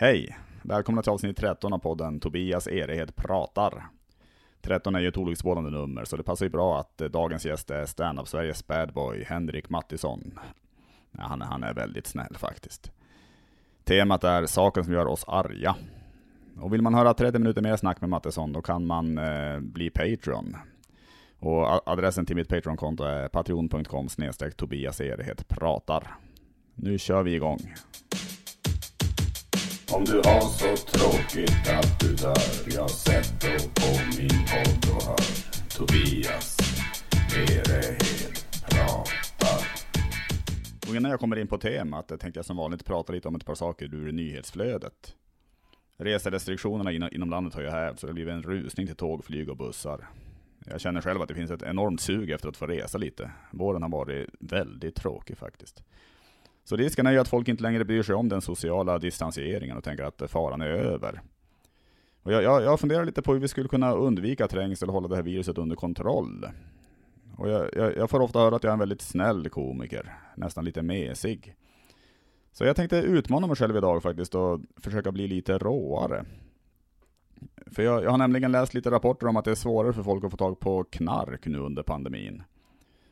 Hej! Välkomna till avsnitt 13 av podden Tobias Erehed pratar. 13 är ju ett olycksbådande nummer, så det passar ju bra att eh, dagens gäst är stand-up Sveriges badboy Henrik Mattisson. Ja, han, är, han är väldigt snäll faktiskt. Temat är saken som gör oss arga. Och vill man höra 30 minuter mer snack med Mattisson, då kan man eh, bli Patreon. Och adressen till mitt Patreon-konto är patreon.com snedstreck Tobias Erehed pratar. Nu kör vi igång. Om du har så tråkigt att du dör Jag sätter på min podd och hör Tobias Erehed pratar Och innan jag kommer in på temat tänkte jag som vanligt prata lite om ett par saker ur nyhetsflödet. Reserestriktionerna inom, inom landet har ju hävts så det har blivit en rusning till tåg, flyg och bussar. Jag känner själv att det finns ett enormt sug efter att få resa lite. Våren har varit väldigt tråkig faktiskt. Så risken är ju att folk inte längre bryr sig om den sociala distanseringen och tänker att faran är över. Och jag, jag, jag funderar lite på hur vi skulle kunna undvika trängsel och hålla det här viruset under kontroll. Och jag, jag, jag får ofta höra att jag är en väldigt snäll komiker, nästan lite mesig. Så jag tänkte utmana mig själv idag faktiskt och försöka bli lite råare. För jag, jag har nämligen läst lite rapporter om att det är svårare för folk att få tag på knark nu under pandemin.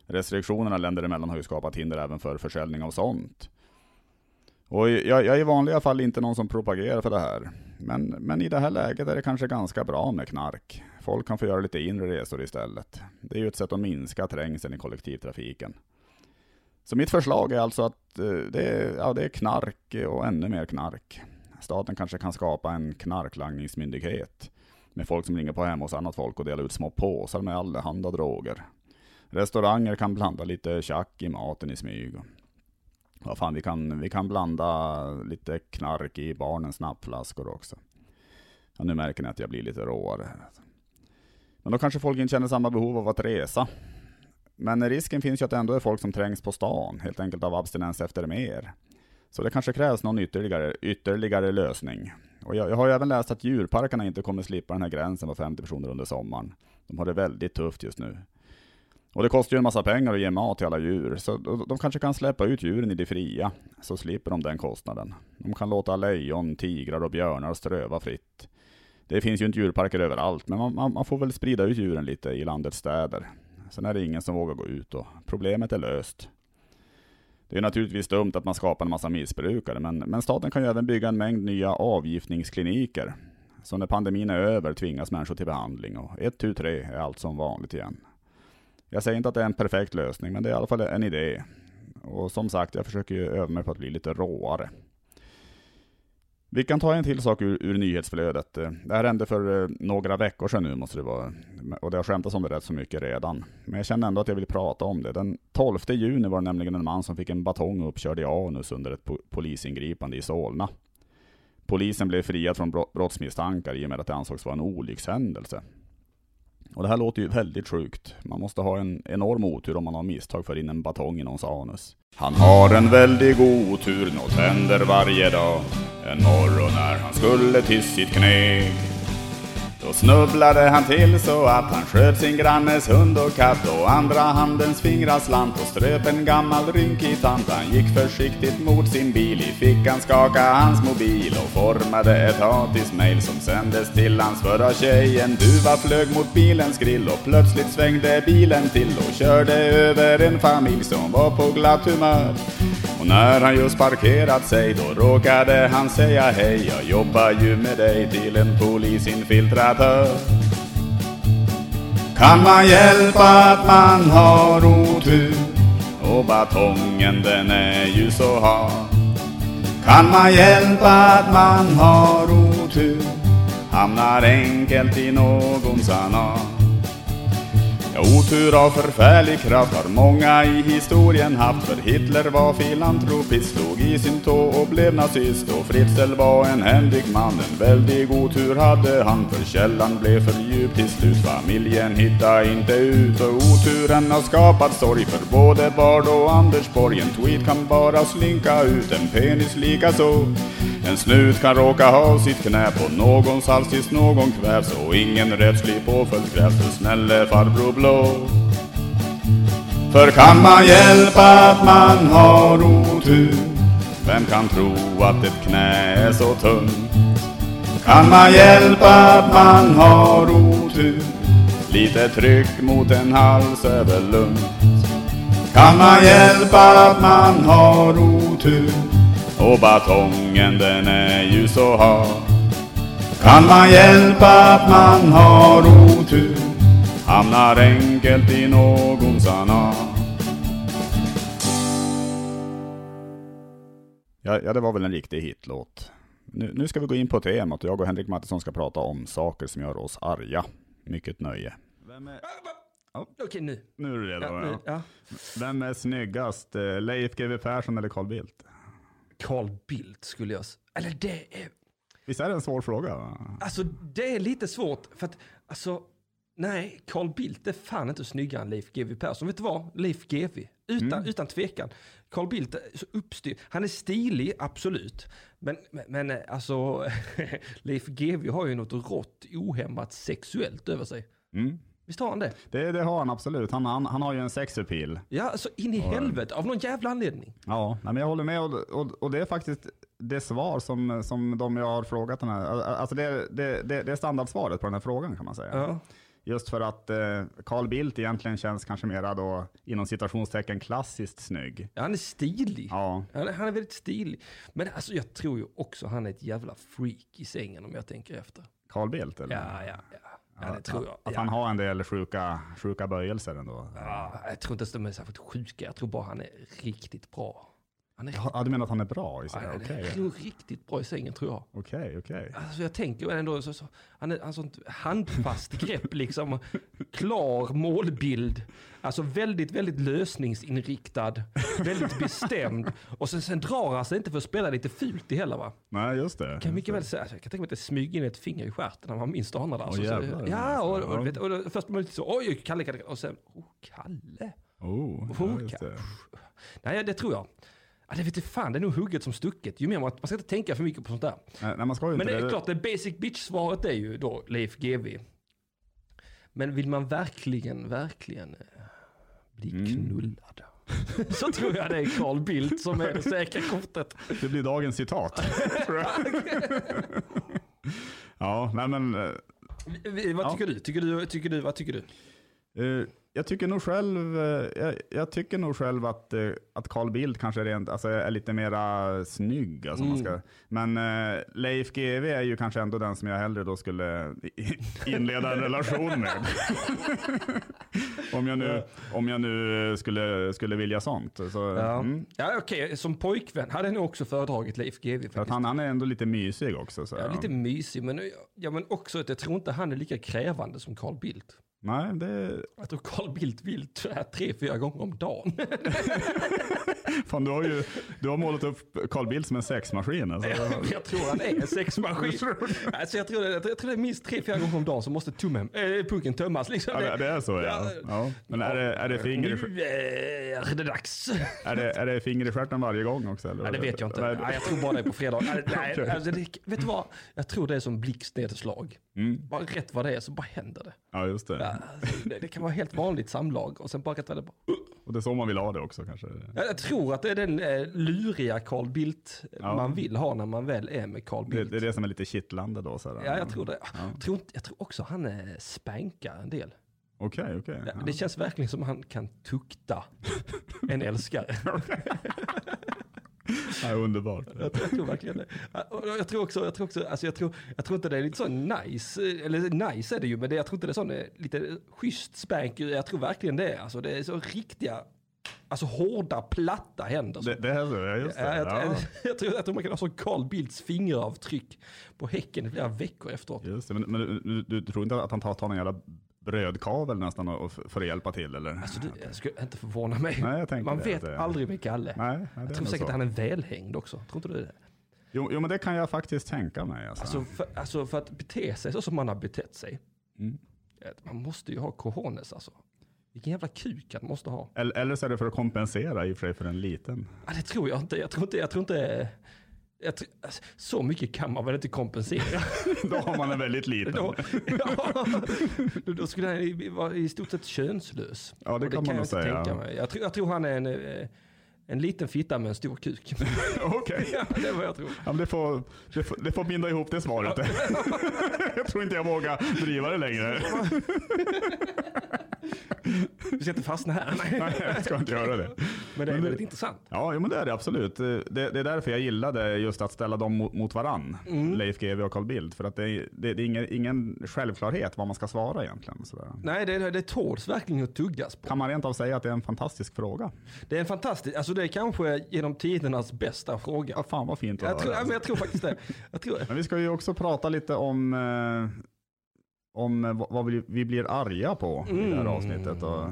Restriktionerna länder emellan har ju skapat hinder även för försäljning av sånt. Och jag, jag är i vanliga fall inte någon som propagerar för det här. Men, men i det här läget är det kanske ganska bra med knark. Folk kan få göra lite inre resor istället. Det är ju ett sätt att minska trängseln i kollektivtrafiken. Så mitt förslag är alltså att eh, det är, ja, det är knark och ännu mer knark. Staten kanske kan skapa en knarklangningsmyndighet med folk som ringer på hem hos annat folk och delar ut små påsar med allehanda droger. Restauranger kan blanda lite tjack i maten i smyg. Vad fan, vi kan, vi kan blanda lite knark i barnens nappflaskor också. Ja, nu märker ni att jag blir lite råare. här. Alltså. Men då kanske folk inte känner samma behov av att resa. Men risken finns ju att det ändå är folk som trängs på stan, helt enkelt av abstinens efter mer. Så det kanske krävs någon ytterligare, ytterligare lösning. Och jag, jag har ju även läst att djurparkerna inte kommer slippa den här gränsen på 50 personer under sommaren. De har det väldigt tufft just nu. Och det kostar ju en massa pengar att ge mat till alla djur, så de, kanske kan släppa ut djuren i det fria, så slipper de den kostnaden. De kan låta lejon, tigrar och björnar ströva fritt. Det finns ju inte djurparker överallt, men man, man, man får väl sprida ut djuren lite i landets städer. Sen är det ingen som vågar gå ut och problemet är löst. Det är naturligtvis dumt att man skapar en massa missbrukare, men, men staten kan ju även bygga en mängd nya avgiftningskliniker. Så när pandemin är över tvingas människor till behandling och ett, tu, tre är allt som vanligt igen. Jag säger inte att det är en perfekt lösning, men det är i alla fall en idé. Och som sagt, jag försöker ju öva mig på att bli lite råare. Vi kan ta en till sak ur, ur nyhetsflödet. Det här hände för eh, några veckor sedan nu måste det vara. Och det har skämtats om det rätt så mycket redan. Men jag känner ändå att jag vill prata om det. Den 12 juni var det nämligen en man som fick en batong uppkörd i anus under ett polisingripande i Solna. Polisen blev friad från brottsmisstankar i och med att det ansågs vara en olyckshändelse. Och det här låter ju väldigt sjukt. Man måste ha en enorm otur om man har misstag för in en batong i någons anus. Han har en väldig otur, något händer varje dag. En morgon när han skulle till sitt kneg. Då snubblade han till så att han sköt sin grannes hund och katt och andra handens fingrar slant och ströp en gammal rynkig tant. Han gick försiktigt mot sin bil, i fickan skaka hans mobil och formade ett hatismail som sändes till hans förra tjej. En duva flög mot bilens grill och plötsligt svängde bilen till och körde över en familj som var på glatt humör. När han just parkerat sig då råkade han säga hej Jag jobbar ju med dig till en polisinfiltratör. Kan man hjälpa att man har otur? Och batongen den är ju så hard. Kan man hjälpa att man har otur? Hamnar enkelt i någons anal otur av förfärlig kraft har många i historien haft För Hitler var filantropist, slog i sin tå och blev nazist. Och Fritzl var en händig man, en väldig otur hade han För källan blev för djup till slut, familjen hitta' inte ut Och oturen har skapat sorg för både Bard och Anders Borg. En tweet kan bara slinka ut, en penis lika så en snut kan råka ha sitt knä på någons hals tills någon kvävs och ingen rättslig påföljd krävs. För snälle farbror blå. För kan man hjälpa att man har otur Vem kan tro att ett knä är så tungt? Kan man hjälpa att man har otur? Lite tryck mot en hals är väl lugnt. Kan man hjälpa att man har otur? Och batongen den är ju så hard. Kan man hjälpa att man har otur? Hamnar enkelt i någons anal. Ja, ja, det var väl en riktig hitlåt. Nu, nu ska vi gå in på temat och jag och Henrik Mattisson ska prata om saker som gör oss arga. Mycket nöje. Vem är, Okej, nu. nu är du redo? Ja, Ja, nu. Ja. Vem är snyggast? eh, Leif GW Persson eller Carl Bildt? Carl Bildt skulle jag... s- Eller det är... Visst är det en svår fråga? va? Alltså det är lite svårt för att... Alltså... Nej, Carl Bildt är fan inte snyggare än Leif GW Persson. Vet du vad? Leif GW. Utan, utan tvekan. Carl Bildt är så uppstyrd. Han är stilig, absolut. Men, men, eh, alltså... Leif GW har ju något rått, ohämmat sexuellt över sig. Mm. Visst har han det? Det, det har han absolut. Han, han, han har ju en sexappeal. Ja, alltså in i helvete. Av någon jävla anledning. Ja, men jag håller med och, och, och det är faktiskt det svar som, som de jag har frågat den här, alltså det, det, det, det är standardsvaret på den här frågan kan man säga. Ja. Just för att eh, Carl Bildt egentligen känns kanske mera då inom citationstecken klassiskt snygg. ja, han är stilig. Ja, Han är, han är väldigt stilig. Men alltså jag tror ju också han är ett jävla freak i sängen om jag tänker efter. Carl Bildt eller? Ja, ja, ja. Ja, det tror jag. Att Ja. han har en del sjuka, sjuka böjelser ändå. Ja, jag tror inte ens de är särskilt sjuka. Jag tror bara han är riktigt bra. Han är, Ja, du menar att han är bra i sig? han är nog riktigt bra i sängen tror jag. okej, okej. Alltså jag tänker ändå, så, så, han har sånt handfast grepp liksom. Klar målbild. Alltså väldigt, väldigt lösningsinriktad. Väldigt bestämd. Och sen, sen drar han sig inte för att spela lite fult i heller va. Nej, just det. kan mycket väl säga, alltså, jag kan tänka mig att det smyger in ett finger i stjärten när man minst anar det. Alltså, så, jävlar. ja, och, och, Ja. vet, och, och först man lite så, oj, Kalle, Kalle, och sen, oh, Kalle. Oh, ja, Oh, just det. Nej, det tror jag. Ja, det vet jag fan, det är nog hugget som stucket. Ju mer man, man ska inte tänka för mycket på sånt där. Nej, nej, man ska ju Men inte det är klart, det basic bitch-svaret är ju då Leif GW. Men vill man verkligen, verkligen eh, bli Mm. knullad. Så tror jag det är Carl Bildt som är det säkra kortet. Det blir dagens citat. ja, nej men. eh, Vad Ja. tycker du? Tycker du, tycker du, vad tycker du? eh, jag tycker nog själv, eh, jag, jag tycker nog själv att, eh, att Carl Bildt kanske rent, alltså, är lite mera snygg. Alltså, man Mm. ska, men eh, Leif GW är ju kanske ändå den som jag hellre då skulle inleda en relation med. om jag nu, om jag nu skulle, skulle vilja sånt. Så, Ja, mm. ja okej, som pojkvän hade jag nog också föredragit Leif GW För att faktiskt. han, han är ändå lite mysig också. Så, Ja, lite mysig, men, ja, men också att jag tror inte han är lika krävande som Carl Bildt. Nej, det, Jag tror Carl Bildt vill tre, fyra gånger om dagen. fan, du, har ju, du har målat upp Carl Bildt som en sexmaskin. Alltså. jag tror han är en sexmaskin. alltså jag, tror det, jag tror det är minst tre, fyra gånger om dagen så måste tummen, äh, punken tömmas. Liksom. Ja, det, är så ja. Ja. ja. Men är det, är, det finger i, Nu är det dags. är, det, är det finger i stjärten varje gång också? Eller? Nej, det vet jag inte. Nej, jag tror bara det är på fredag. Nej, Okej. alltså, det, vet du vad? Jag tror det är som blixtnedslag. Mm. Bara rätt vad det är så bara händer det. Ja, just det. Ja, alltså, det, det kan vara helt vanligt samlag och sen bara rätt det bara... Och det är så man vill ha det också kanske. Jag, jag tror att det är den eh, luriga Carl Bildt Ja. man vill ha när man väl är med Carl Det, Bildt. det är det som är lite kittlande då. Så Ja, jag tror det. Jag tror, jag tror också han eh, spankar en del. Okej, okej. Ja, Ja. Det känns verkligen som han kan tukta en älskare. Ja, underbart. Jag tror, jag tror verkligen det. Jag tror också, jag tror också, alltså jag tror, jag tror inte det är lite så nice, eller nice är det ju, men det, jag tror inte det är sån eh, lite schysst spank, jag tror verkligen det är, alltså det är så riktiga, alltså hårda, platta händer. Det, det så, ja just det. Ja, jag, Ja, jag, jag, tror, jag tror man kan ha så Carl Bildts fingeravtryck på häcken i flera veckor efteråt. just det. Men, men du, du, du tror inte att han tar, tar någon jävla brödkavel nästan och, för att hjälpa till eller? Alltså det jag skulle inte förvåna mig. Nej, man det, vet det- aldrig med Kalle. Nej, jag tror säkert så. att han är välhängd också. Tror inte du det? Jo, jo, men det kan jag faktiskt tänka mig. Alltså. Alltså för, alltså för att bete sig så som man har betett sig. Mm. eh, Man måste ju ha cojones alltså. Vilken jävla kuk han måste ha. Eller, eller så är det för att kompensera i och för sig för en liten. Ja, det tror jag inte. Jag tror inte, jag tror inte så mycket kan man väl inte kompensera? Då har man en väldigt liten. då, ja, då skulle han i- vara i stort sett könslös. Ja, det Och kan man nog säga. tänka mig. Jag tror, jag tror han är en, eh, En liten fitta med en stor kuk. Okej. ja, det vad jag tror. Ja, det, får, det, får, det får binda ihop det svaret. jag tror inte jag vågar driva det längre. Vi ska inte fastna här. Nej. Jag ska inte göra det. Men det är Men det- väldigt intressant. Ja, jo, men det är det absolut. Det, det är därför jag gillade just att ställa dem mot, mot varann. Mm. Leif GW och Carl Bildt. För att det är, det, är ingen, ingen självklarhet vad man ska svara egentligen. Sådär. Nej, det, det tåls verkligen att tuggas på. Kan man rent av säga att det är en fantastisk fråga? Det är en fantastisk, alltså det är kanske genom tidernas bästa fråga. Ja, fan vad fint att Jag tror, höra. ja, men jag tror faktiskt det. Jag tror. Men vi ska ju också prata lite om, eh, om eh, vad- vi, blir arga på i det här Mm. avsnittet. Och,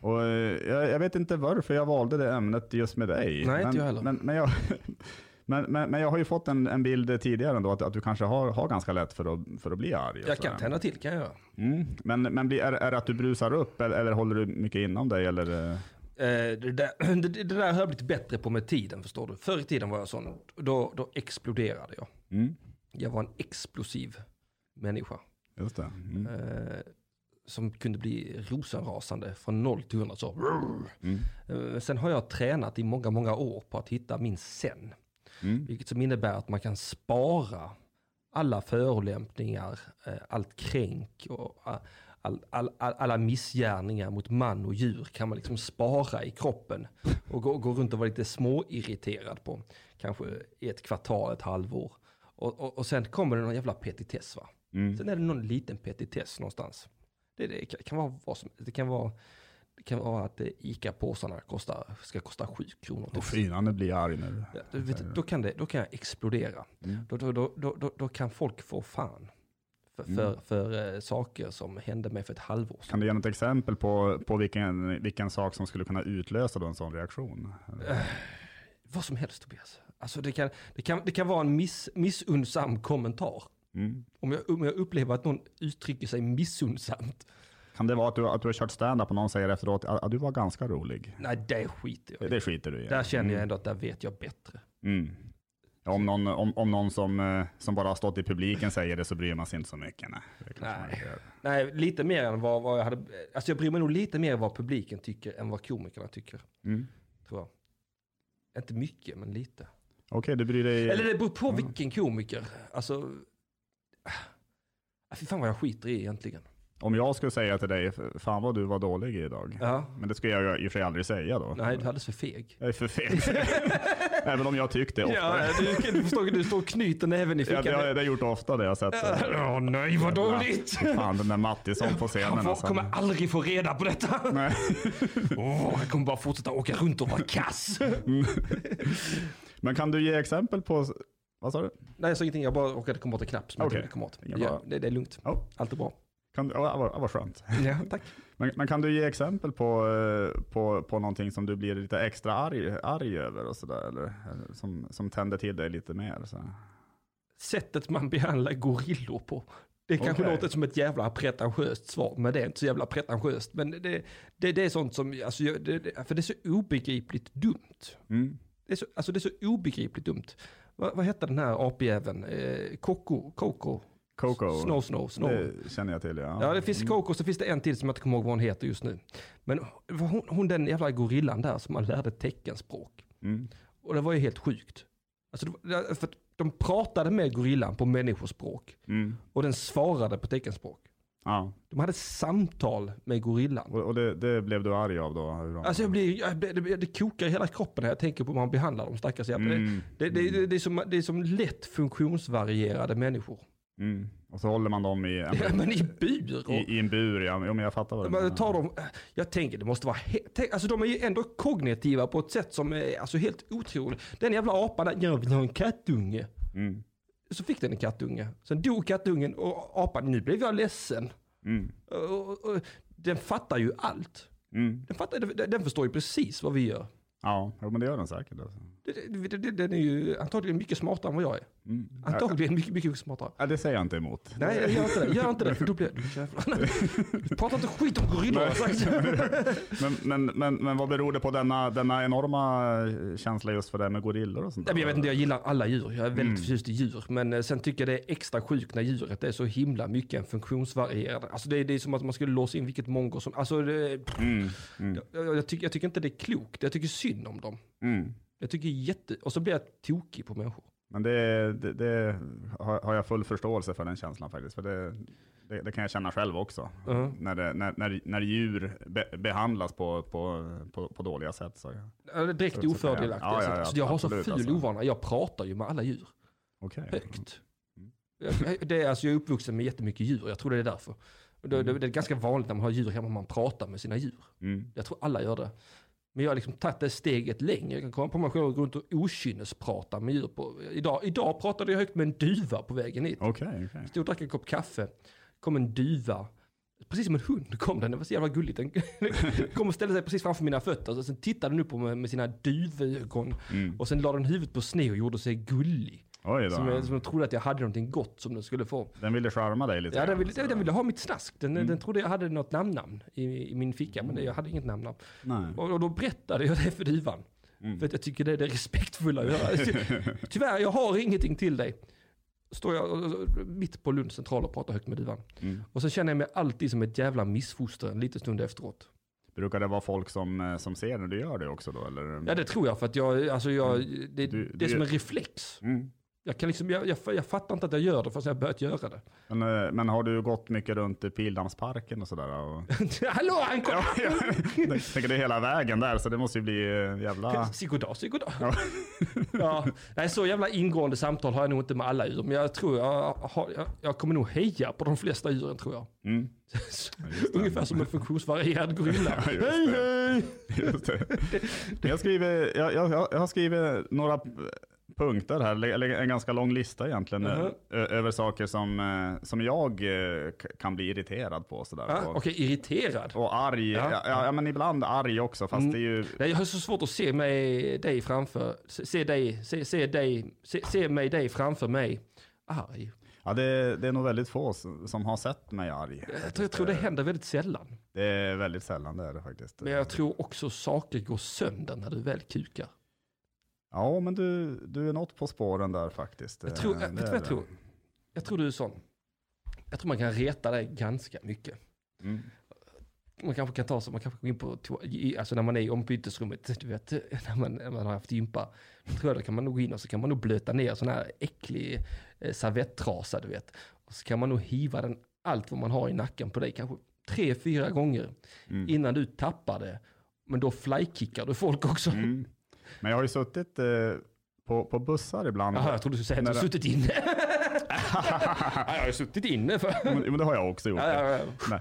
och eh, jag, jag vet inte varför jag valde det ämnet just med dig. Nej, inte men, jag heller. Men, men, jag, men, men, men jag har ju fått en, en bild tidigare ändå att, att du kanske har, har ganska lätt för att, för att bli arg. Jag kan tända till kan jag. Mm. Men, men blir, är, är det att du brusar upp eller, eller håller du mycket inom dig? Eller, eh, Eh, det, där, det, det där har jag blivit bättre på med tiden förstår du. Förr i tiden var jag sån, då, då exploderade jag. mm, Jag var en explosiv människa. Just det. Mm. Eh, som kunde bli rosenrasande från 0 till 100 så. Mm. Eh, sen har jag tränat i många, många år på att hitta min sen. Mm. Vilket som innebär att man kan spara alla förolämpningar, eh, allt kränk och all, all, all, alla missgärningar mot man och djur kan man liksom spara i kroppen och gå, gå runt och vara lite småirriterad på. Kanske i ett kvartal, ett halvår. Och, och, och sen kommer det någon jävla petitess va. Mm. Sen är det någon liten petitess någonstans. Det, det kan- vara vad som Det kan vara, det kan vara att eh, ICA-påsarna kostar, ska kosta 7 kronor. Och finan, det blir arg nu. Ja, du vet, då, kan det, då kan jag explodera. Mm. Då, då, då, då, då, kan folk få fan för, Mm. för, för eh, saker som hände mig för ett halvår sedan. Kan du ge något exempel på, på vilken, vilken sak som skulle kunna utlösa då en sån reaktion? Vad som helst Tobias. Alltså det kan, det kan, det kan vara en miss, missundsam kommentar. Mm. Om jag, om jag upplever att någon uttrycker sig missundsamt. Kan det vara att du, att du har kört stand-up och någon säger efteråt att du var ganska rolig? Nej, det skiter Det, jag i. det skiter du i. Där känner jag ändå att där vet jag bättre. Mm. Ja, Om någon, om, om någon som, eh, som bara har stått i publiken säger det så bryr man sig inte så mycket. Nej, Nej. Nej, lite mer än vad, vad jag hade... Alltså jag bryr mig nog lite mer vad publiken tycker än vad komikerna tycker. Mm. Tror jag. Inte mycket, men lite. Okej, du bryr dig... Eller det beror på vilken komiker. Alltså... ah, Fy fan vad jag skiter i egentligen. Om jag skulle säga till dig, fan vad du var dålig idag. Ja. Men det skulle jag i och för sig aldrig säga då. Nej, du är alldeles för feg. Jag är för feg. Även om jag tyckte ofta. Ja, du, du förstår, du står och knyter näven i Ja, fickan. det, har, det har jag gjort ofta det jag sett. Åh nej, vad dåligt! Fan, den där Mattisson på scenen. Han får, alltså. kommer aldrig få reda på detta. Nej. Åh, han kommer bara fortsätta åka runt och vara kass. Men kan du ge exempel på, vad sa du? Nej, jag sa ingenting. Jag bara råkade komma åt en knapp som jag Okej. inte komma åt. Ja, det, det är lugnt. Ja. Allt är bra. Kan, ja, vad, vad skönt. Ja, tack. Men, men kan du ge exempel på, eh, på, på någonting som du blir lite extra arg, arg över och sådär? Eller, eller som, som tänder till dig lite mer? Så. Sättet man behandlar gorillor på. Det kanske Okej. låter som ett jävla pretentiöst svar, men det är inte så jävla pretentiöst. Men det, det, det är sånt som, alltså, jag- det, för det är så obegripligt dumt. Mm. Det är så, alltså det är så obegripligt dumt. Vad, vad hette den här apjäveln? Eh, Coco? Coco? Coco. Snow, snow, snow. Det känner jag till ja. Ja, det finns Mm. Coco, så finns det en till som jag inte kommer ihåg vad hon heter just nu. Men hon, hon den jävla gorillan där som man lärde teckenspråk. Mm. Och det var ju helt sjukt. Alltså, för de pratade med gorillan på människospråk. Mm. Och den svarade på teckenspråk. Ja. De hade samtal med gorillan. Och, och det, det blev du arg av då? Hur de- Alltså jag blir, jag, det, det, det kokar i hela kroppen när jag tänker på hur man behandlar dem stackars jävlar. Mm. Det, det, det, det, är som, det är som lätt funktionsvarierade människor. Mm. Och så håller man dem i en, Ja, men i bur. Och, i, i en bur, ja. Jo, men jag fattar vad du tar dem, jag tänker det måste vara, he- tänk, alltså de är ju ändå kognitiva på ett sätt som är alltså helt otroligt. Den jävla apan där, jag vill ha en kattunge. Mm. Så fick den en kattunge. Sen dog kattungen och apan, nu blev jag ledsen. Mm. Och, och, och, den fattar ju allt. Mm. Den, fattar, den, den förstår ju precis vad vi gör. Ja, men det gör den säkert. Alltså. Den är ju antagligen mycket smartare än vad jag är. Mm. Antagligen mycket, mycket smartare. Ja, det säger jag inte emot. Nej, jag gör inte det. Gör inte det, för då blir jag... Prata inte skit om gorillor. Men, men, men, men vad beror det på denna, denna enorma eh, känsla just för det med gorillor och sånt men Jag vet inte, jag gillar alla djur. Jag är väldigt Mm. förtjust i djur. Men eh, sen tycker jag det är extra sjukt när djuret är så himla mycket en funktionsvarierad. Alltså det, är- det är som att man skulle låsa in vilket mongo som... Alltså det, Mm, mm, jag, jag, tycker, jag tycker inte det är klokt. Jag tycker synd om dem. mm. Jag tycker jätte... Och så blir jag tokig på människor. Men det, det, det har jag full förståelse för den känslan faktiskt. För det, det, det kan jag känna själv också. Ja. När, när, när, när djur be, behandlas på, på, på, på dåliga sätt. Så, Ja, det är direkt Så- så- ofördelaktigt. ja, ja, ja, alltså, jag har så ful alltså. ovana. Jag pratar ju med alla djur. Okej. Högt. Mm. Det är, alltså, jag är uppvuxen med jättemycket djur. Jag tror det är därför. Det, det, det är ganska vanligt när man har djur hemma, man pratar med sina djur. Mm. Jag tror alla gör det. Men jag har liksom tagit det steget längre. Jag kan komma på mig själv och gå runt och okynnesprata med djur. På. Idag, idag pratade jag högt med en duva på vägen hit. Okej, okej. Stod och drack en kopp kaffe. kom en duva. Precis som en hund kom den, det var så jävla gulligt. Den kom och ställde sig precis framför mina fötter. Och sen tittade den upp på mig med sina duvögon. Mm. Och sen la den huvudet på sned och gjorde sig gullig. Oj då. Som jag, som jag trodde att jag hade någonting gott som den skulle få. Den ville charma dig lite Ja, den ville, den ville ha mitt snask. Den, Mm. den trodde jag hade något namnnamn i, i min ficka, men det, jag hade inget namnnamn. Nej. Och, och då berättade jag det för duvan. Mm. För att jag tycker det är det respektfulla att göra. Tyvärr, jag har ingenting till dig. Står jag mitt på Lunds central och pratar högt med duvan. Mm. Och så känner jag mig alltid som ett jävla missfoster en liten stund efteråt. Brukar det vara folk som, eh, som ser när du gör det också då? Eller? Ja det tror jag för att jag, alltså jag, det, Du- det är du- som en reflex. Mm. Jag, kan liksom, jag, jag, jag fattar inte att jag gör det förrän jag har börjat göra det. Men, eh, men har du gått mycket runt i Pildammsparken och sådär? Och... Hallå han kom! ja, jag tänker det är hela vägen där, så det måste ju bli eh, jävla... Sigoddag, sigoddag. Ja. Ja, nej, så jävla ingående samtal har jag nog inte med alla djur. Men jag tror jag, har, jag, jag kommer nog heja på de flesta djuren tror jag. Mm. Ungefär som en funktionsvarierad gorilla. Ja, hej hej! Just det. Jag, skriver, jag, jag, jag har skrivit några punkter här, eller en ganska lång lista egentligen, Mhm. ö- över saker som, eh, som jag eh, kan bli irriterad på. Sådär. Och, Okej, irriterad. och arg, Ja. ja. Ja, men ibland arg också, fast Mm. det är ju... Nej, Jag har så svårt att se mig, dig framför, se, dig, se, se dig, se, se mig dig framför mig. Arg. Ja, det, det är nog väldigt få som, som har sett mig arg. Jag tror, jag tror det händer väldigt sällan. Det är väldigt sällan det är det faktiskt. Men jag tror också saker går sönder när du väl kukar. Ja, men du, du är något på spåren där faktiskt. Jag tror, Eh, jag, vet jag tror? Jag tror du är sån. Jag tror man kan reta dig ganska mycket. Mm. Man kanske kan ta så, man kanske går in på, alltså när man är i ombytesrummet, du vet, när man, när man har haft gympa. Då tror jag då kan man nog gå in och så kan man nog blöta ner sån här äcklig eh, servettrasa, du vet. Och så kan man nog hiva den, allt vad man har i nacken på dig, kanske tre, fyra gånger Mm. innan du tappar det. Men då flykickar du folk också. Mm. Men jag har ju suttit eh, på, på bussar ibland. Jaha, jag trodde du skulle säga att du har suttit inne. ja, jag har ju suttit inne för... men, men det har jag också gjort. Nej,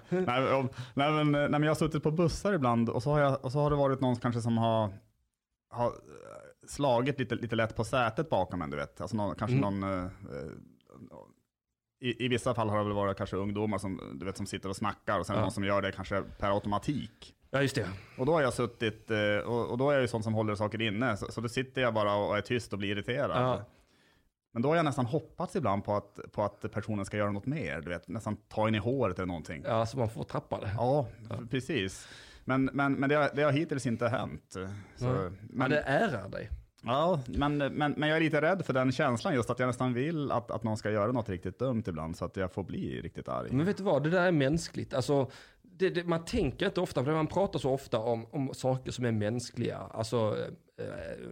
nej, om- nej, men, nej, men jag har suttit på bussar ibland och så har, jag, och så har det varit någon kanske som har, har eh, slagit lite, lite lätt på sätet bakom en, du vet. Alltså någon, kanske Mm. någon... eh, eh, i, I vissa fall har det väl varit kanske ungdomar som, du vet, som sitter och snackar och sen Ja. någon som gör det kanske per automatik. Ja, just det. Och då har jag suttit, eh, och, då är jag ju sån som håller saker inne, så, så då sitter jag bara och är tyst och blir irriterad. Ja. Men då har jag nästan hoppats ibland på att, på att personen ska göra något mer, du vet, nästan ta in i håret eller någonting. Ja, så man får tappa det. Ja, f- precis. Men, men, men det, har, det har hittills inte hänt. Så, Ja. men, Men det ärar dig. ja, men, men, men jag är lite rädd för den känslan just att jag nästan vill att, att någon ska göra något riktigt dumt ibland så att jag får bli riktigt arg. Men vet du vad, det där är mänskligt. Alltså, det, det, man tänker inte ofta, för man pratar så ofta om, om saker som är mänskliga. Alltså eh,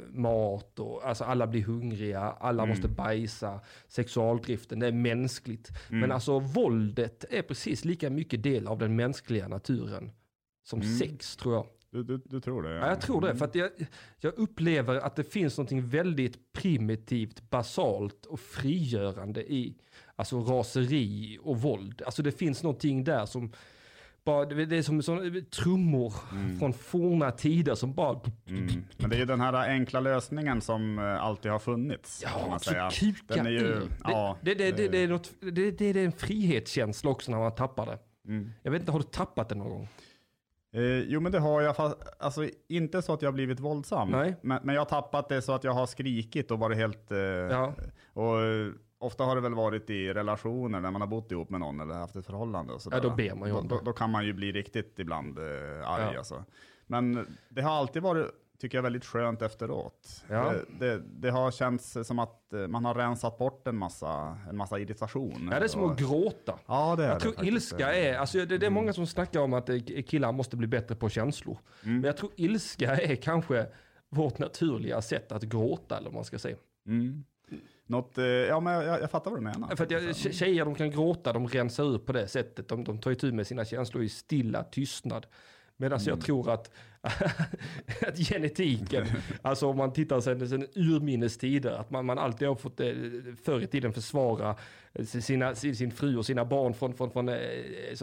mat och alltså alla blir hungriga, alla måste bajsa, sexualdriften, det är mänskligt. Men alltså våldet är precis lika mycket del av den mänskliga naturen som sex tror jag. Du, du, du tror det? Ja, jag tror det, för att jag, jag upplever att det finns något väldigt primitivt, basalt och frigörande i alltså raseri och våld. Alltså det finns någonting där som bara, det är som sån, trummor från forna tider som bara... Mm. Men det är ju den här enkla lösningen som eh, alltid har funnits. Ja, så kuka Den är ju, ur. Det, ja, det, det, det, det, är något, det, är en frihetskänsla också när man tappar det. Mm. Jag vet inte, har du tappat det någon gång? Eh, jo men det har jag, fast, alltså inte så att jag har blivit våldsam. Nej. Men, men jag har tappat det så att jag har skrikit och varit helt... Eh, Ja. Och eh, ofta har det väl varit i relationer när man har bott ihop med någon eller haft ett förhållande och sådär. Ja, då ber man ju om då, då, då kan man ju bli riktigt ibland eh, arg Ja. alltså. Men det har alltid varit, tycker jag, väldigt skönt efteråt. Ja. Det, det, det har känts som att eh, man har rensat bort en massa, en massa irritation. Ja, det är som att gråta. Ja, det är Jag det tror faktiskt. ilska är, alltså det, det är många som snackar om att eh, killar måste bli bättre på känslor. Men jag tror ilska är kanske vårt naturliga sätt att gråta, eller vad man ska säga. Mm. Något, eh, ja men jag, jag fattar vad du menar. För att jag, tje- tjejer de kan gråta, de rensar ut på det sättet. De, de tar itu med sina känslor i stilla tystnad. Medan jag tror att, att genetiken, alltså om man tittar sen, sen urminnes tider, att man, man alltid har fått eh, förr i tiden försvara eh, sina, sin, sin fru och sina barn från, från, från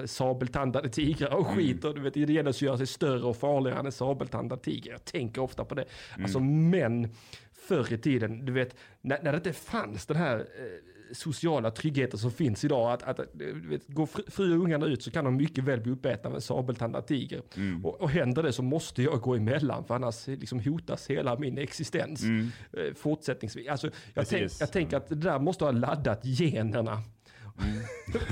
sabeltandade tigrar och skit. Och du vet, det gäller att göra sig större och farligare än en sabeltandad tiger. Jag tänker ofta på det. Alltså män förr i tiden, du vet, när, när det inte fanns den här eh, sociala tryggheten som finns idag, att, att du vet, går fru fru och ungarna ut så kan de mycket väl bli uppätna av en sabeltandad tiger. Och, och händer det så måste jag gå emellan, för annars eh, liksom hotas hela min existens eh, fortsättningsvis. Alltså, jag, tänk, jag tänker att det där måste ha laddat generna.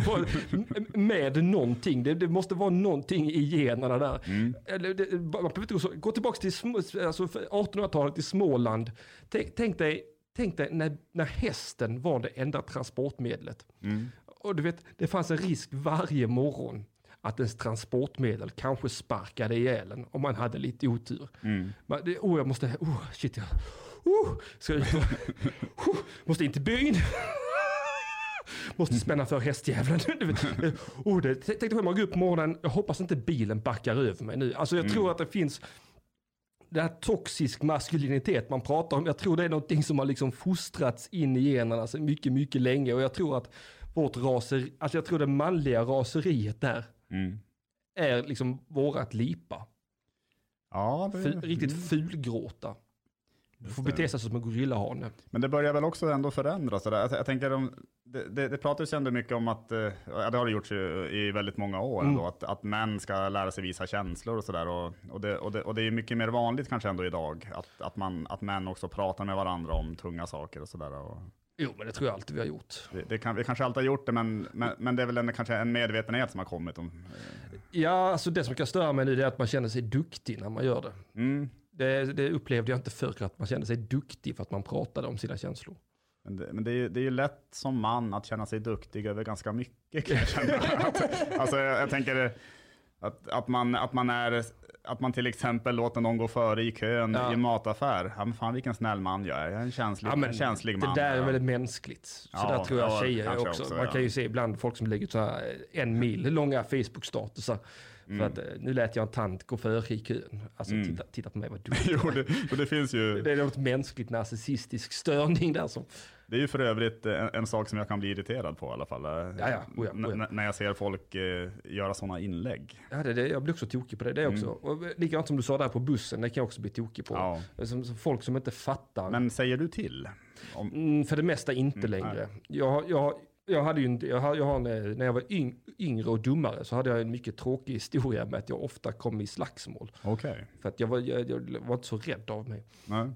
På- m- med någonting. Det, det måste vara någonting i generna där. Eller, det, man behöver inte gå, så, gå tillbaka till alltså för 1800-talet i Småland. Tänk, tänk dig, tänk dig när, när hästen var det enda transportmedlet. Och du vet, det fanns en risk varje morgon att ens transportmedel kanske sparkade ihjäl en om man hade lite otur. Man, det, oh, jag måste, oh, shit, jag, oh, ska ut och, oh, måste in till byn. Måste spänna för vet, eh, oh, det, tänk dig själv, man går upp på morgonen, jag hoppas inte bilen backar över mig nu. Alltså jag tror att det finns det här toxisk maskulinitet man pratar om, jag tror det är någonting som har liksom fostrats in i generna sedan mycket, mycket länge. Och jag tror att vårt raser, alltså jag tror det manliga raseriet där Mm. är liksom vårat lipa. Ja, det, riktigt fulgråta. Får bete sig som en gorillahane. Men det börjar väl också ändå förändras. det där. Jag, jag tänker, om, det, det, det pratas ju ändå mycket om att, eh, ja, det har det gjorts i, väldigt många år Mm. ändå, att, att män ska lära sig visa känslor och sådär. Och, och, det, och, det, och det är mycket mer vanligt kanske ändå idag, att, att, man, att män också pratar med varandra om tunga saker och sådär. Jo, men det tror jag alltid vi har gjort. det, det kan, vi kanske alltid har gjort det, men, men, men det är väl en, kanske en medvetenhet som har kommit. Om, eh, Ja, alltså det som kan störa mig nu är att man känner sig duktig när man gör det. mm, Det, det upplevde jag inte förr, att man kände sig duktig för att man pratade om sina känslor. Men, det, men det, är, ju- det är ju lätt som man att känna sig duktig över ganska mycket kan jag känna. att, alltså jag, jag tänker att, att, man, att, man är, att man till exempel låter någon gå före i kön Ja. i en mataffär. Ja, men fan vilken snäll man jag är. Jag är en känslig, Ja, men känslig det man. där är väldigt mänskligt. Så Ja, där tror jag ja, tjejer också. också, Man kan ju se ibland folk som lägger ut så här en mil långa Facebook-statusar. Mm. För att eh, nu lät jag en tant gå före i kön. Alltså titta, titta på mig vad duktig jo, det, och det finns ju, Det är något mänskligt narcissistisk störning där som... det är ju för övrigt en, en sak som jag kan bli irriterad på i alla fall. Ja, ja. Oh ja, N- oh ja. n- När jag ser folk eh, göra sådana inlägg. Ja, det, det, jag blir också tokig på det. det också. Och eh, likadant som du sa där på bussen, det kan jag också bli tokig på. Ja. Som, som folk som inte fattar. Men säger du till? Om, Mm, för det mesta inte Mm, längre. Jag, jag, jag hade ju, en- jag har, jag har en, eh, när jag var yng, yngre och dummare så hade jag en mycket tråkig historia med att jag ofta kom i slagsmål. Okej. För att jag var, jag, jag var inte så rädd av mig. Nej.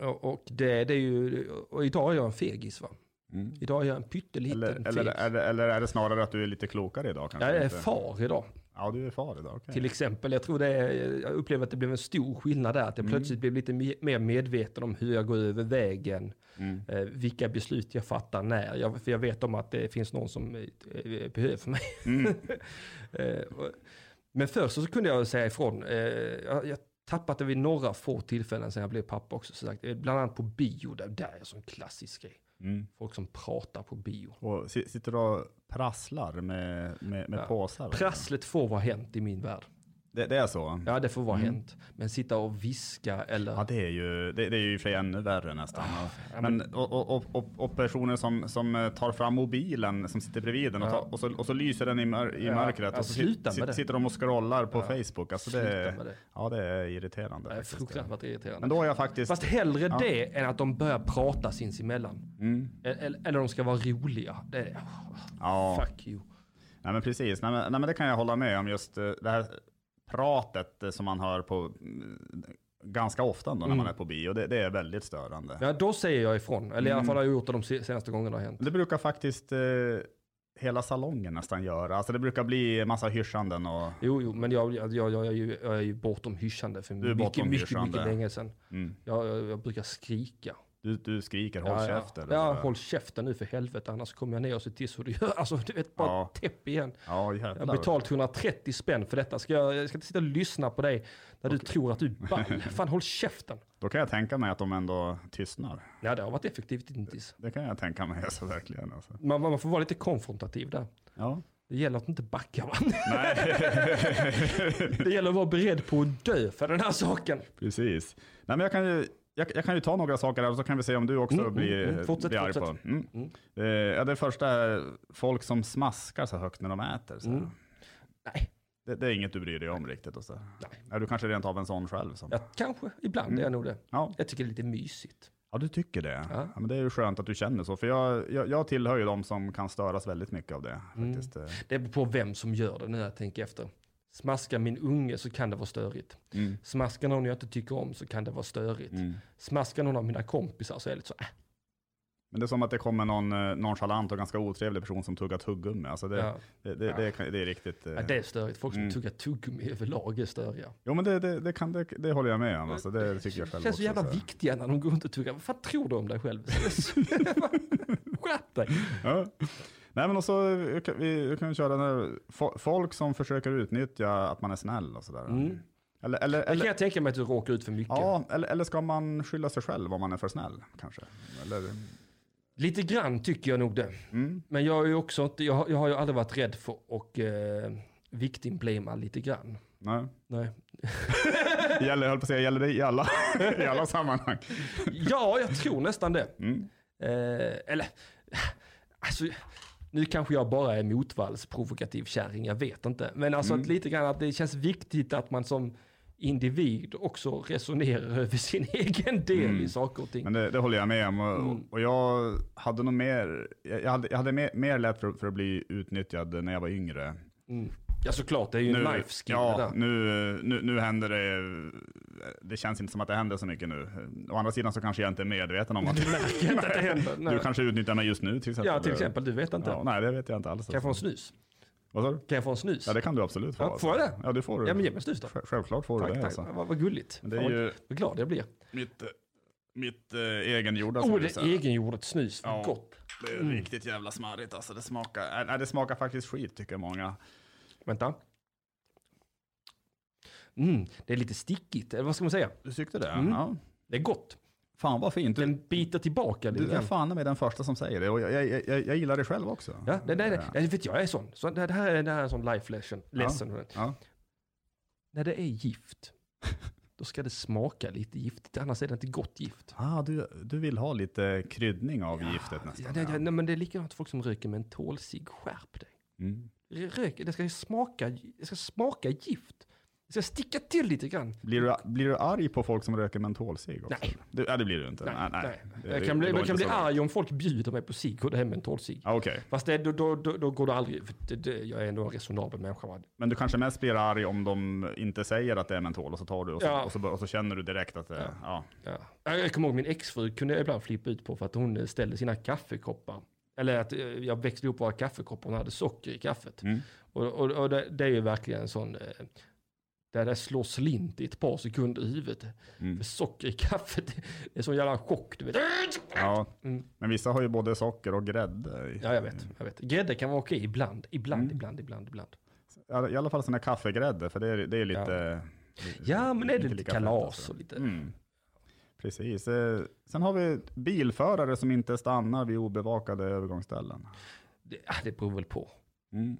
Och, och det, det är ju, och idag är jag en fegis va. Mm. Idag är jag en pytteliten Eller, eller, är det, eller är det snarare att du är lite klokare idag? Kanske? jag är Inte- far idag. Ja, du är far idag. okej. Till exempel, jag tror det är, jag upplever att det blev en stor skillnad där. Att jag Mm. plötsligt blev lite me- mer medveten om hur jag går över vägen. Mm. Eh, vilka beslut jag fattar när. Jag, för jag vet om att det finns någon som eh, behöver mig. Mm. Eh, och- Men först så kunde jag säga ifrån. Eh, jag, jag tappat det vid några få tillfällen sen jag blev pappa också. Så sagt. Eh, Bland annat på bio, där, där är en sån klassisk grej. Mm. Folk som pratar på bio. Och si- sitter du och prasslar med, med, med Ja. påsar? Prasslet får vara hänt i min värld. Det, det är så? Ja, det får vara Mm. hänt. Men sitta och viska eller... Ja, det är ju, det, det är ju för sig ännu värre nästan. ja, men, och, och, och, och, och personer som, som tar fram mobilen som sitter bredvid den och, Ja. tar, och, så, och så lyser den i, mör, i Ja, mörkret. och så sit- det. sitter de och scrollar på. Facebook. Alltså det, Sluta med det. Ja, det är irriterande. Det är fruktansvärt irriterande. Men då är jag faktiskt... Fast hellre det än att de börjar prata sinsemellan. Mm, Eller, eller de ska vara roliga. Det är, ja. Fuck you. Nej men precis, nej men, nej men det kan jag hålla med om just eh, det här pratet eh, som man hör på mm, ganska ofta ändå när man är på bio. Det, det är väldigt störande. Ja, då säger jag ifrån. Eller i alla Mm. fall har jag gjort det de se- senaste gångerna det har hänt. Det brukar faktiskt eh, hela salongen nästan göra. Alltså det brukar bli massa hyschanden och... Jo, jo, men jag, jag, jag, jag, är, ju, jag är ju bortom hyschande för mycket, mycket, hyschande. mycket länge sedan. Mm. Jag, jag, jag brukar skrika. Du, du skriker håll ja, käft ja. håll käften nu för helvete, annars kommer jag ner och ser till så du gör. Alltså du vet, bara Ja. täpp igen. Ja, Jag har jävlar. betalt 130 spänn för detta. Ska jag, jag ska inte sitta och lyssna på dig när du tror att du är ball. Fan, håll käften. Då kan jag tänka mig att de ändå tystnar. Ja, det har varit effektivt hittills. Det kan jag tänka mig, alltså verkligen. Alltså. Man, man får vara lite konfrontativ där. Ja. Det gäller att inte backa va? Nej, Det gäller att vara beredd på att dö för den här saken. precis. Nej, men jag kan ju... Jag, jag kan ju ta några saker här och så kan vi se om du också Mm, blir, mm, mm. Fortsätt, blir arg på. Mm. Mm. Eh, det första är folk som smaskar så högt när de äter. Så. Mm. Nej, Det, det är inget du bryr dig om riktigt. Och så. Nej. Är du kanske rent av en sån själv? Som... ja, kanske. Ibland Mm. är jag nog det. Ja. Jag tycker det är lite mysigt. ja, du tycker det. Ja. Ja. men det är ju skönt att du känner så. För jag, jag, jag tillhör ju de som kan störas väldigt mycket av det. Mm. Faktiskt. Eh, Det beror på vem som gör det när jag tänker efter. Smaskar min unge så kan det vara störigt. Mm. Smaskar någon jag inte tycker om så kan det vara störigt. Mm. Smaskar någon av mina kompisar så är det lite så, äh, Men det är som att det kommer någon eh, nonchalant och ganska otrevlig person som tuggar tuggummi. Alltså det, ja. det, det, det, kan- det är riktigt... eh, ja, det är störigt. Folk som Mm. tuggar tuggummi överlag är störiga. Jo men det, kan, det, det håller jag med om. Alltså, det tycker jag själv känns också. så jävla så viktiga när de går runt och tuggar. Vad fan tror du om dig själv? Skärp dig. Nej men också, vi kan- vi kan köra fo- folk som försöker utnyttja att man är snäll och sådär. Mm. Eller, eller, Det kan eller, jag tänka mig att du råkar ut för mycket. ja, eller, eller ska man skylla sig själv om man är för snäll kanske? Eller, Lite grann tycker jag nog det. mm. Men jag är också inte, jag, jag har ju aldrig varit rädd för att eh, victim-blamea lite grann. Nej. Nej. Gäller, jag höll på att säga, gäller det i alla, i alla sammanhang? Ja, jag tror nästan det. Mm. Eh, eller, alltså, nu kanske jag bara är motvalls provokativ kärring, jag vet inte. Men alltså Mm. att lite grann att det känns viktigt att man som individ också resonerar över sin egen del Mm. i saker och ting. Men det, det håller jag med om. Och, Mm. och jag hade nog mer, jag jag hade, jag hade mer, mer lätt för, för att bli utnyttjad när jag var yngre. Mm. Ja såklart, det är ju en life skill det ja, där. nu, nu, nu händer det, det känns inte som att det händer så mycket nu. Å andra sidan så kanske jag inte är medveten om att Du märker inte att det händer. Nej. du kanske utnyttjar mig just nu till exempel. Ja, till exempel, du vet inte. Ja, nej, det vet jag inte alls. Kan jag få en snus? Vad sa du? Kan jag få en snus? Ja, det kan du absolut få. Ja, får jag det? Ja, det får du. Ja, men ge mig en snus då. Sj- Självklart får du Tack, det. tack. Alltså. Vad, vad gulligt. Det är ju Vad glad jag blir. mitt, eh, mitt äh, egengjorda. Oh, skulle det jag säga. är egengjort snus. Vad Ja. gott. Det är Mm. riktigt jävla smarrigt alltså. Det smakar, nej, det smakar faktiskt skit tycker många. Vänta. Mm, det är lite stickigt, eller vad ska man säga? Du tyckte det? Mm. Ja. Det är gott. Fan vad fint. Du, Den biter tillbaka lite du är fan med den första som säger det och jag, jag, jag, jag gillar det själv också. Ja, det, det, det, det vet jag, jag är sån. Så det, här, är- det här är en sån life lesson. lesson. Ja. När det är gift, då ska det smaka lite giftigt, annars är det inte gott gift. Ah, du, du vill ha lite kryddning av giftet Ja, nästan. det, det, nej, men det är likadant folk som röker mentolcigg, skärp dig. Mm. Rök, det ska smaka, det ska smaka gift. Det ska sticka till lite grann. Blir, du, blir du arg på folk som röker mentolcigg också? Nej. Det, ja, det blir du inte. Nej, nej. Det- Jag kan bli, jag kan bli så arg om folk bjuder mig på cigg och det är mentolcigg. Ja, Okej, Fast det, då, då, då, då går det aldrig, för det, det, jag är ändå en resonabel människa. men du kanske mest blir arg om de inte säger att det är mentol och så tar du och så, Ja. och så, och så känner du direkt att det är... Ja. Ja. Jag kommer ihåg min exfru kunde jag ibland flippa ut på för att hon ställde sina kaffekoppar. Eller att eh, jag växte ihop våra kaffekoppar och hade socker i kaffet. Mm. Och, och, och det, det är ju verkligen en sån, eh, där det slår slint i ett par sekunder i huvudet. Mm. För socker i kaffet, det är sån jävla chock du vet. ja, Mm. men vissa har ju både socker och grädde. Ja jag vet, jag vet. Grädde kan vara okej ibland, ibland, Mm. ibland, ibland, ibland. Ja, I alla fall sån här kaffegrädde, för det är, det är lite... Ja men är det lite kalas alltså. och lite. Mm. Precis. Eh, Sen har vi bilförare som inte stannar vid obevakade övergångsställen. Det, ah, det beror väl på. Mm.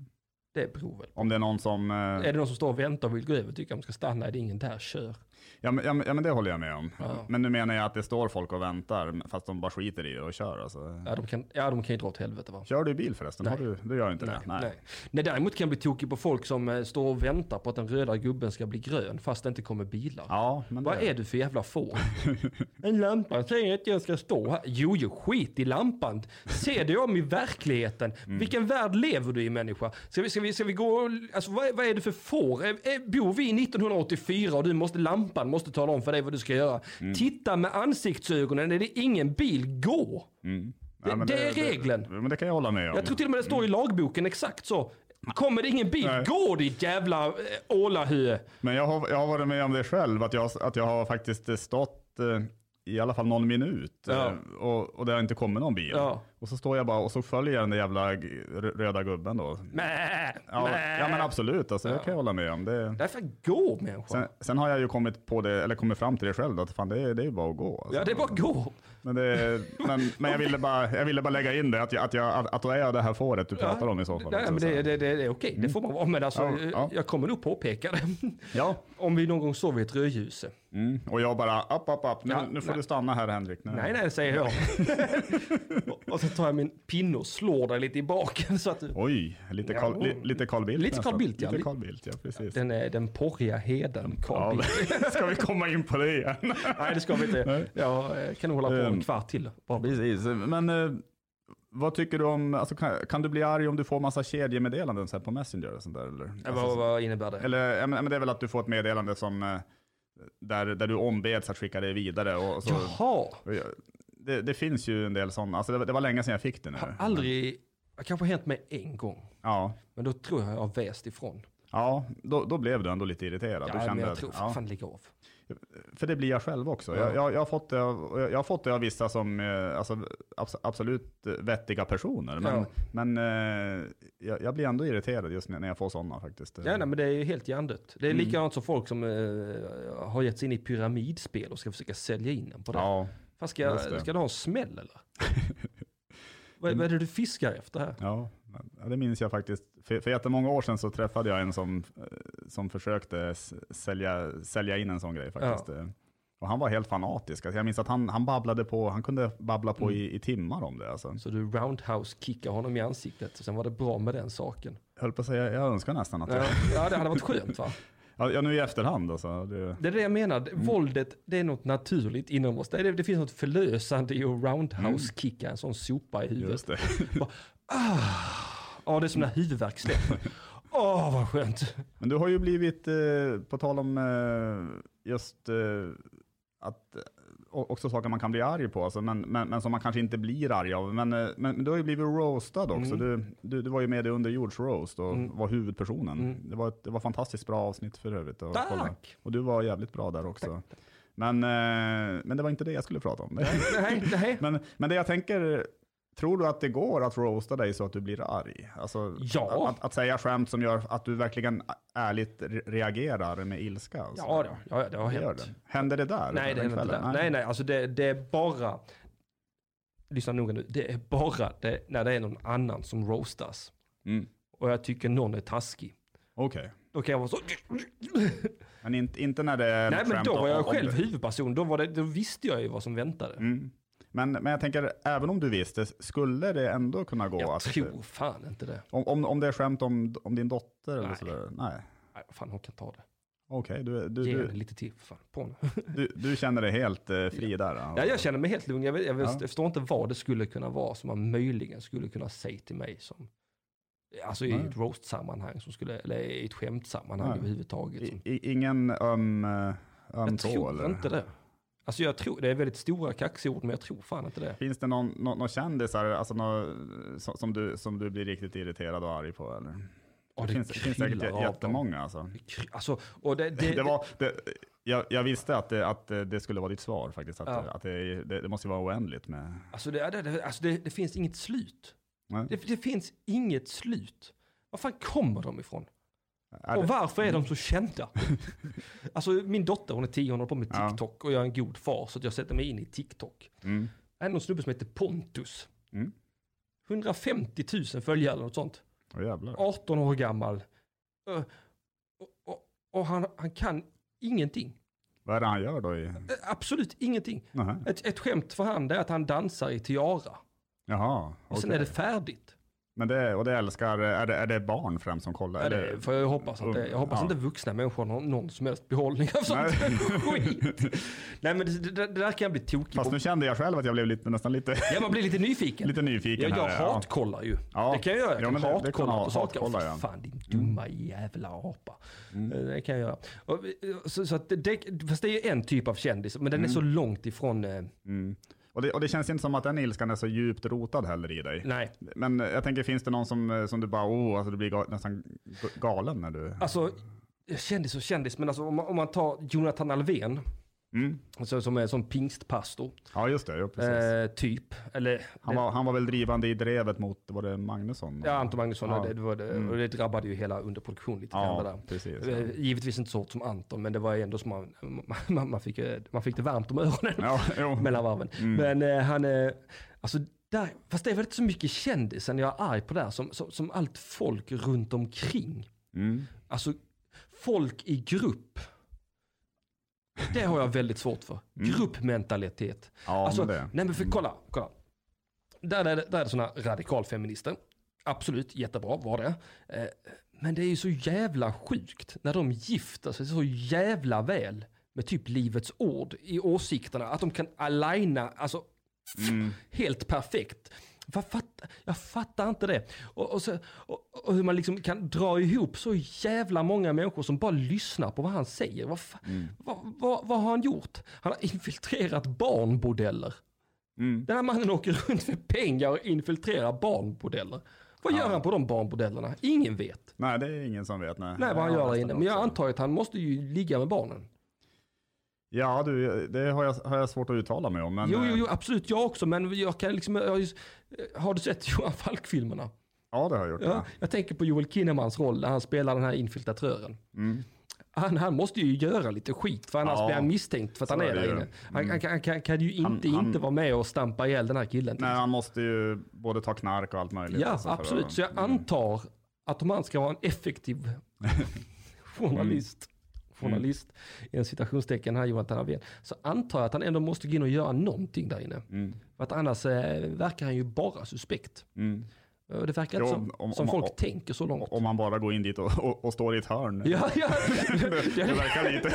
Det beror väl på. Om det är någon som... eh, Är det någon som står och väntar och vill gå över och tycker att de ska stanna, är det ingen där, kör. Ja men, ja, men, ja men det håller jag med om. Ja. Men nu menar jag att det står folk och väntar fast de bara skiter i det och kör alltså. Ja de kan, ja, de kan ju dra åt helvete va. Kör du bil förresten? Nej. Har du, du gör inte Nej, det? Nej. nej. nej, däremot kan jag bli tokig på folk som eh, står och väntar på att den röda gubben ska bli grön fast det inte kommer bilar. Ja, men Vad det, är du för jävla får? En lampa säger att jag ska stå här. Jo, jo, skit i lampan. Se dig om i verkligheten. Mm. Vilken värld lever du i människa? Ska vi, ska vi, ska vi gå, alltså vad, vad är det för får? Är, är, bor vi 1984 och du måste, lampan måste tala om för dig vad du ska göra. Mm. Titta med ansiktsögonen, är det ingen bil, gå. Mm. Det- men det är regeln. Det, men det kan jag hålla med om. Jag tror till och med det står i lagboken exakt så. Kommer det ingen bil, Nej. gå ditt jävla äh, ålahö. Men jag har, jag har varit med om det själv, att jag, att jag har faktiskt stått eh, i alla fall någon minut Ja. eh, och, och det har inte kommit någon bil. Ja. Och så står jag bara och så följer jag den där jävla röda gubben då. Mä, Ja, mä. ja men absolut, alltså, det Ja. kan jag hålla med om. Det, Därför gå människa. sen, sen har jag ju kommit på det, eller kommit fram till det själv, då, att fan, det, är- det är ju bara att gå. Alltså. Ja, det är bara att gå. Men, det, men, men jag, ville bara, jag ville bara lägga in det, att, jag, att, jag, att, att då är jag det här fåret du pratar om i så fall. Nej, men det, det, det, det är okej, det får man vara. Men alltså, Ja, ja. jag kommer nog påpeka det. Ja, Om vi någon gång sover i ett rödljus. mm. och jag bara, upp, upp, upp, nu, Ja, nu får nej. du stanna här Henrik. Nu. Nej, nej, säger jag. Och så tar jag min pinne och slår dig lite i baken så att du... Oj, lite Ja. Carl, li, lite Carl Bildt Lite Carl. Bildt, ja. Lite Carl Bildt, ja precis. Den, är, den porriga heden, Carl Ja, Bildt. ska vi komma in på det igen? Nej, det ska vi inte. Nej. Jag eh, kan nog hålla på en Ehm. kvart till. Bara. Precis, men eh, vad tycker du om, alltså, kan, kan du bli arg om du får massa kedjemeddelanden så på Messenger och sånt där? Eller, Eh, alltså, vad, vad innebär det? eller ja, men, ja, det är väl att du får ett meddelande som, eh, där, där du ombeds att skicka det vidare. Och, så, Jaha, det, det finns ju en del sådana, alltså, det, var- det var länge sedan jag fick det nu. har aldrig... Det kanske har hänt mig en gång. Ja, Men då tror jag jag har väst ifrån. ja då, då blev du ändå lite irriterad. Ja, du men kände, jag att- tror... ja. Fan, lägg av. För det blir jag själv också. Ja. Jag, jag, jag, har fått det av, jag har fått det av vissa som, eh, alltså, abs- absolut vettiga personer. Men, Ja. men eh, jag, jag blir ändå irriterad just när jag får sådana faktiskt. Ja, nej, men det är ju helt hjärndött. Det är Mm. likadant som folk som eh, har gett sig in i pyramidspel och ska försöka sälja in en på det. ja, Fan, ska, ska du ha en smäll eller? vad, vad är det du fiskar efter här? ja, ja, det minns jag faktiskt. För, för jättemånga år sedan så träffade jag en som, eh, som försökte sälja, sälja in en sån grej faktiskt. Eh, Och han var helt fanatisk. Alltså jag minns att han, han babblade på, han kunde babbla på Mm. i, i timmar om det. Alltså. Så du roundhouse-kickar honom i ansiktet och sen var det bra med den saken. Jag höll på att säga, jag önskar nästan att Ja, jag, ja det hade varit skönt va? ja, nu i efterhand alltså. Det, Det är det jag menar, våldet det är något naturligt inom oss. Det, är, det finns något förlösande i att roundhouse-kicka en sån sopa i huvudet. just det. Ah, ja, det är som när huvudvärk släpper. Åh, vad skönt. Men du har ju blivit, eh, på tal om eh, just eh, att, också saker man kan bli arg på, alltså, men, men, men som man kanske inte blir arg av. Men, eh, men, men du har ju blivit roastad också. Mm. Du, du, du var ju med i Underjords roast och Mm. var huvudpersonen. Mm. Det, var ett, det var fantastiskt bra avsnitt för övrigt. kolla. Tack. Och du var jävligt bra där också. Men, eh, men det var inte det jag skulle prata om. Nej, nej. men, men det jag tänker, tror du att det går att roasta dig så att du blir arg? Alltså, Ja. att, att säga skämt som gör att du verkligen ärligt re- reagerar med ilska? Alltså. Ja, då, ja, det har hänt. det. Händer det där? Nej, det händer inte där. Nej, nej, alltså det, det är bara, lyssna noga nu, det är bara det, när det är någon annan som roastas. Mm. Och jag tycker någon är taskig. Okej. Då kan jag vara så, Men inte, inte när det är nej men då var jag själv huvudperson, då, var det, då visste jag ju vad som väntade. Mm. Men, men jag tänker, även om du visste, skulle det ändå kunna gå? Jag att, tror fan inte det. om, om, om det är skämt om, om din dotter eller Nej. sådär? Nej. Nej, fan hon kan ta det. Okej, du, du, Ge du, lite till, fan. På henne. du, du känner dig helt eh, fri där? Ja, jag känner mig helt lugn. Jag, vet, jag, vet, Ja. jag förstår inte vad det skulle kunna vara som man möjligen skulle kunna säga till mig som Alltså i Nej. ett roast-sammanhang, som skulle, eller i ett skämtsammanhang överhuvudtaget. Som, I, i, ingen öm, eh, öm jag tå tror eller? inte det. Alltså jag tror, det är väldigt stora kaxiga ord, men jag tror fan inte det. Finns det någon, någon, någon kändisar alltså nå, som, du, som du blir riktigt irriterad och arg på? Eller? Ja, det finns, det finns säkert jättemånga alltså. Det kry- Alltså, och det, det, Det var, det, jag, jag visste att det, att det skulle vara ditt svar faktiskt. Att, Ja. att det, måste vara oändligt med... Alltså, det, det, alltså det, finns inget slut. Det finns inget slut. Var fan kommer de ifrån? Och varför är de så kända? alltså min dotter, hon är tio, hon håller på med Ja. TikTok och jag är en god far så jag sätter mig in i TikTok. mm, Det är någon snubbe som heter Pontus. Mm. 150 000 följare eller något sånt. Jävlar. 18 år gammal. Ö, Och, och, och han, han kan ingenting. Vad är det han gör då? I, Absolut ingenting. Ett, ett skämt för han är att han dansar i tiara. Jaha, Och sen är det färdigt. Men det, och det älskar, är det, är det barn främst som kollar? Ja, Är det får jag hoppas. Att det, jag hoppas Ja. inte vuxna människor har någon som helst behållning av sånt skit. Nej men det, det, där kan jag bli tokig Fast på. nu kände jag själv att jag blev lite, nästan lite, Ja, man blir lite nyfiken. lite nyfiken jag, jag här. ja. hatkollar ju. Ja. Det kan jag göra. Jag Ja, kan kan hatkolla på saker. hatkolla, ja. Mm. fan din dumma jävla apa. Eh, Det kan jag göra. Och, så, så att det, fast det är ju en typ av kändis, men den är så långt ifrån, eh, Mm. Och, det, och det känns inte som att den ilskan är så djupt rotad heller i dig. nej. Men jag tänker, finns det någon som, som du bara, oh, alltså du blir nästan galen när du... Alltså, kändis och kändis, men alltså om man, om man tar Jonathan Alvén, Mm. alltså, som är som pingstpastor, Ja, just det. Jo, precis. eh, typ. Eller, han, var, han var väl drivande i drevet mot, var det Magnusson? ja, Anton Magnusson, Ja. och det, det, var det, Mm. och det drabbade ju hela underproduktion lite grann Ja, där. precis. Eh, Ja. Givetvis inte så hårt som Anton, men det var ändå som man, man, man, fick, eh, man fick det varmt om öronen Ja, mellan varven. Mm. Men eh, han, eh, alltså där, fast det är väl inte så mycket kändisen jag är arg på där, som, som, som allt folk runt omkring. Mm. Alltså folk i grupp. Det har jag väldigt svårt för. Mm. Gruppmentalitet. Ja, alltså, men det. nej men för kolla, kolla. Där är det, där är det sådana radikalfeminister. Absolut, jättebra, var det. Eh, men det är ju så jävla sjukt när de gifter sig så jävla väl med typ Livets Ord i åsikterna. Att de kan aligna, alltså Mm. helt perfekt. Vad fatt, jag fattar inte det. Och, och, så, och, och hur man liksom kan dra ihop så jävla många människor som bara lyssnar på vad han säger. Vad, Mm. vad, vad, vad har han gjort? Han har infiltrerat barnbordeller. Mm. Den här mannen åker runt för pengar och infiltrerar barnbordeller. Vad Ja. gör han på de barnbordellerna? Ingen vet. Nej, det är ingen som vet. Nej, Nej, vad han gör där inne. Men jag antar att han måste ju ligga med barnen. Ja, du, det har jag, har jag svårt att uttala mig om. Men, jo, jo, eh, jo, absolut. Jag också. Men jag kan liksom... Jag, har ju- har du sett Johan Falk-filmerna? Ja, det har jag gjort. Ja, Ja. jag tänker på Joel Kinnemans roll när han spelar den här infiltratören. Mm. Han, han måste ju göra lite skit för annars Ja, blir han misstänkt för att han är är där inne. Han, Mm. han, kan- han, kan- kan ju Han- inte han- inte vara med och stampa ihjäl den här killen. Nej, han måste ju både ta knark och allt möjligt. ja, alltså, absolut. att- Så jag Mm. antar att om han ska vara en effektiv journalist, journalist i en citationstecken här Jonathan Alvén, så antar jag att han ändå måste gå in och göra någonting där inne. Mm. För att annars eh, verkar han ju bara suspekt. Mm. Och Det verkar Jo, som, om- som om- folk om- tänker så långt. Om man bara går in dit och, och, och står i ett hörn. Ja, ja. det, det verkar lite...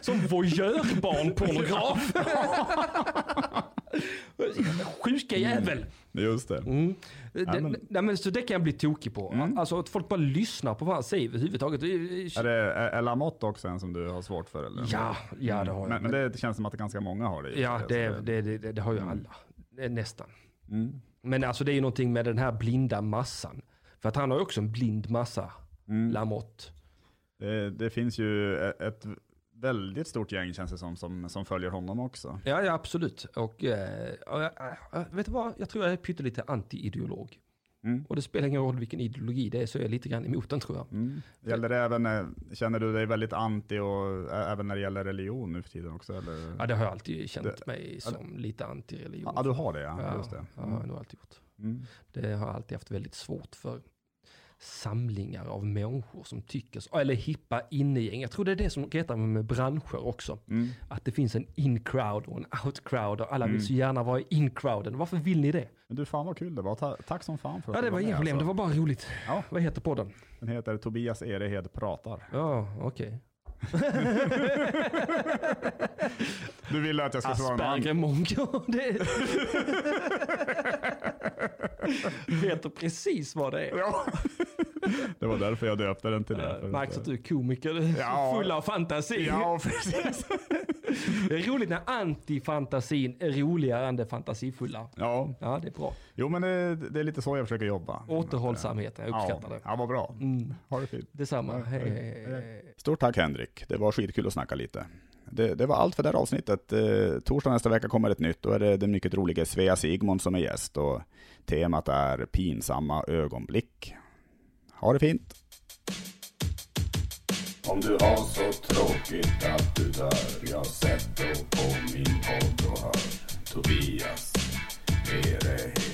Som voyeurbarnpornograf. Sjuka jävel. Just det. Mm. Det, men- nej, men, så det kan jag bli tokig på. Mm. Alltså att folk bara lyssnar på vad han säger överhuvudtaget. Det Är det är, Lamotte också en som du har svårt för? Eller? Ja, ja det har jag. Men, men det känns som att det ganska många har det. ja, det, det, det, det, det har ju Mm. alla. Det Nästan. Mm. Men alltså det är ju någonting med den här blinda massan. För att han har ju också en blind massa, Mm. Lamotte. Det, det finns ju ett väldigt stort gäng känns det som, som, som följer honom också. Ja, ja absolut. Och eh, vet du vad? Jag tror jag är pyttelite anti-ideolog. Mm. Och det spelar ingen roll vilken ideologi det är, så är jag lite grann emot den tror jag. Mm. Gäller det även, eh, känner du dig väldigt anti och även när det gäller religion nu för tiden också? Eller? Ja, det har jag alltid känt Det- mig som lite anti-religion. Ja, du har det ja. Ja, Just det. ja, det har jag nog alltid gjort. Mm. Det har jag alltid haft väldigt svårt för samlingar av människor som tycker eller hippa innegäng. Jag tror det är det som retar mig med branscher också. Mm. Att det finns en in-crowd och en out-crowd och alla vill Mm. så gärna vara i in-crowden. Varför vill ni det? Men du, fan vad kul det var. Ta, tack som fan för att Ja, du det var inga problem. alltså. Det var bara roligt. Ja. Vad heter podden? Den heter Tobias Erehed pratar. Ja, okej. Du ville att jag skulle svara någon annan. Asperger-mongo. Det heter precis vad det är. Ja. Det var därför jag döpte den till det. Uh, Märks att du är komiker, Ja. full av fantasi. Ja, precis. Det är roligt när antifantasin är roligare än det fantasifulla. Ja, Ja, det är bra. jo men det, det är lite så jag försöker jobba. Återhållsamheten, jag uppskattar ja. det. Ja, vad bra. Mm. Ha det fint. Detsamma. Ja, hej. hej. Stort tack Henrik. Det var skitkul att snacka lite. Det, det var allt för det här avsnittet. Eh, torsdag nästa vecka kommer ett nytt. Då är det den mycket roliga Svea Sigmund som är gäst och temat är pinsamma ögonblick. Ha det fint! Om du har så tråkigt att du dör Jag sätt då på min podd och hör Tobias Erehed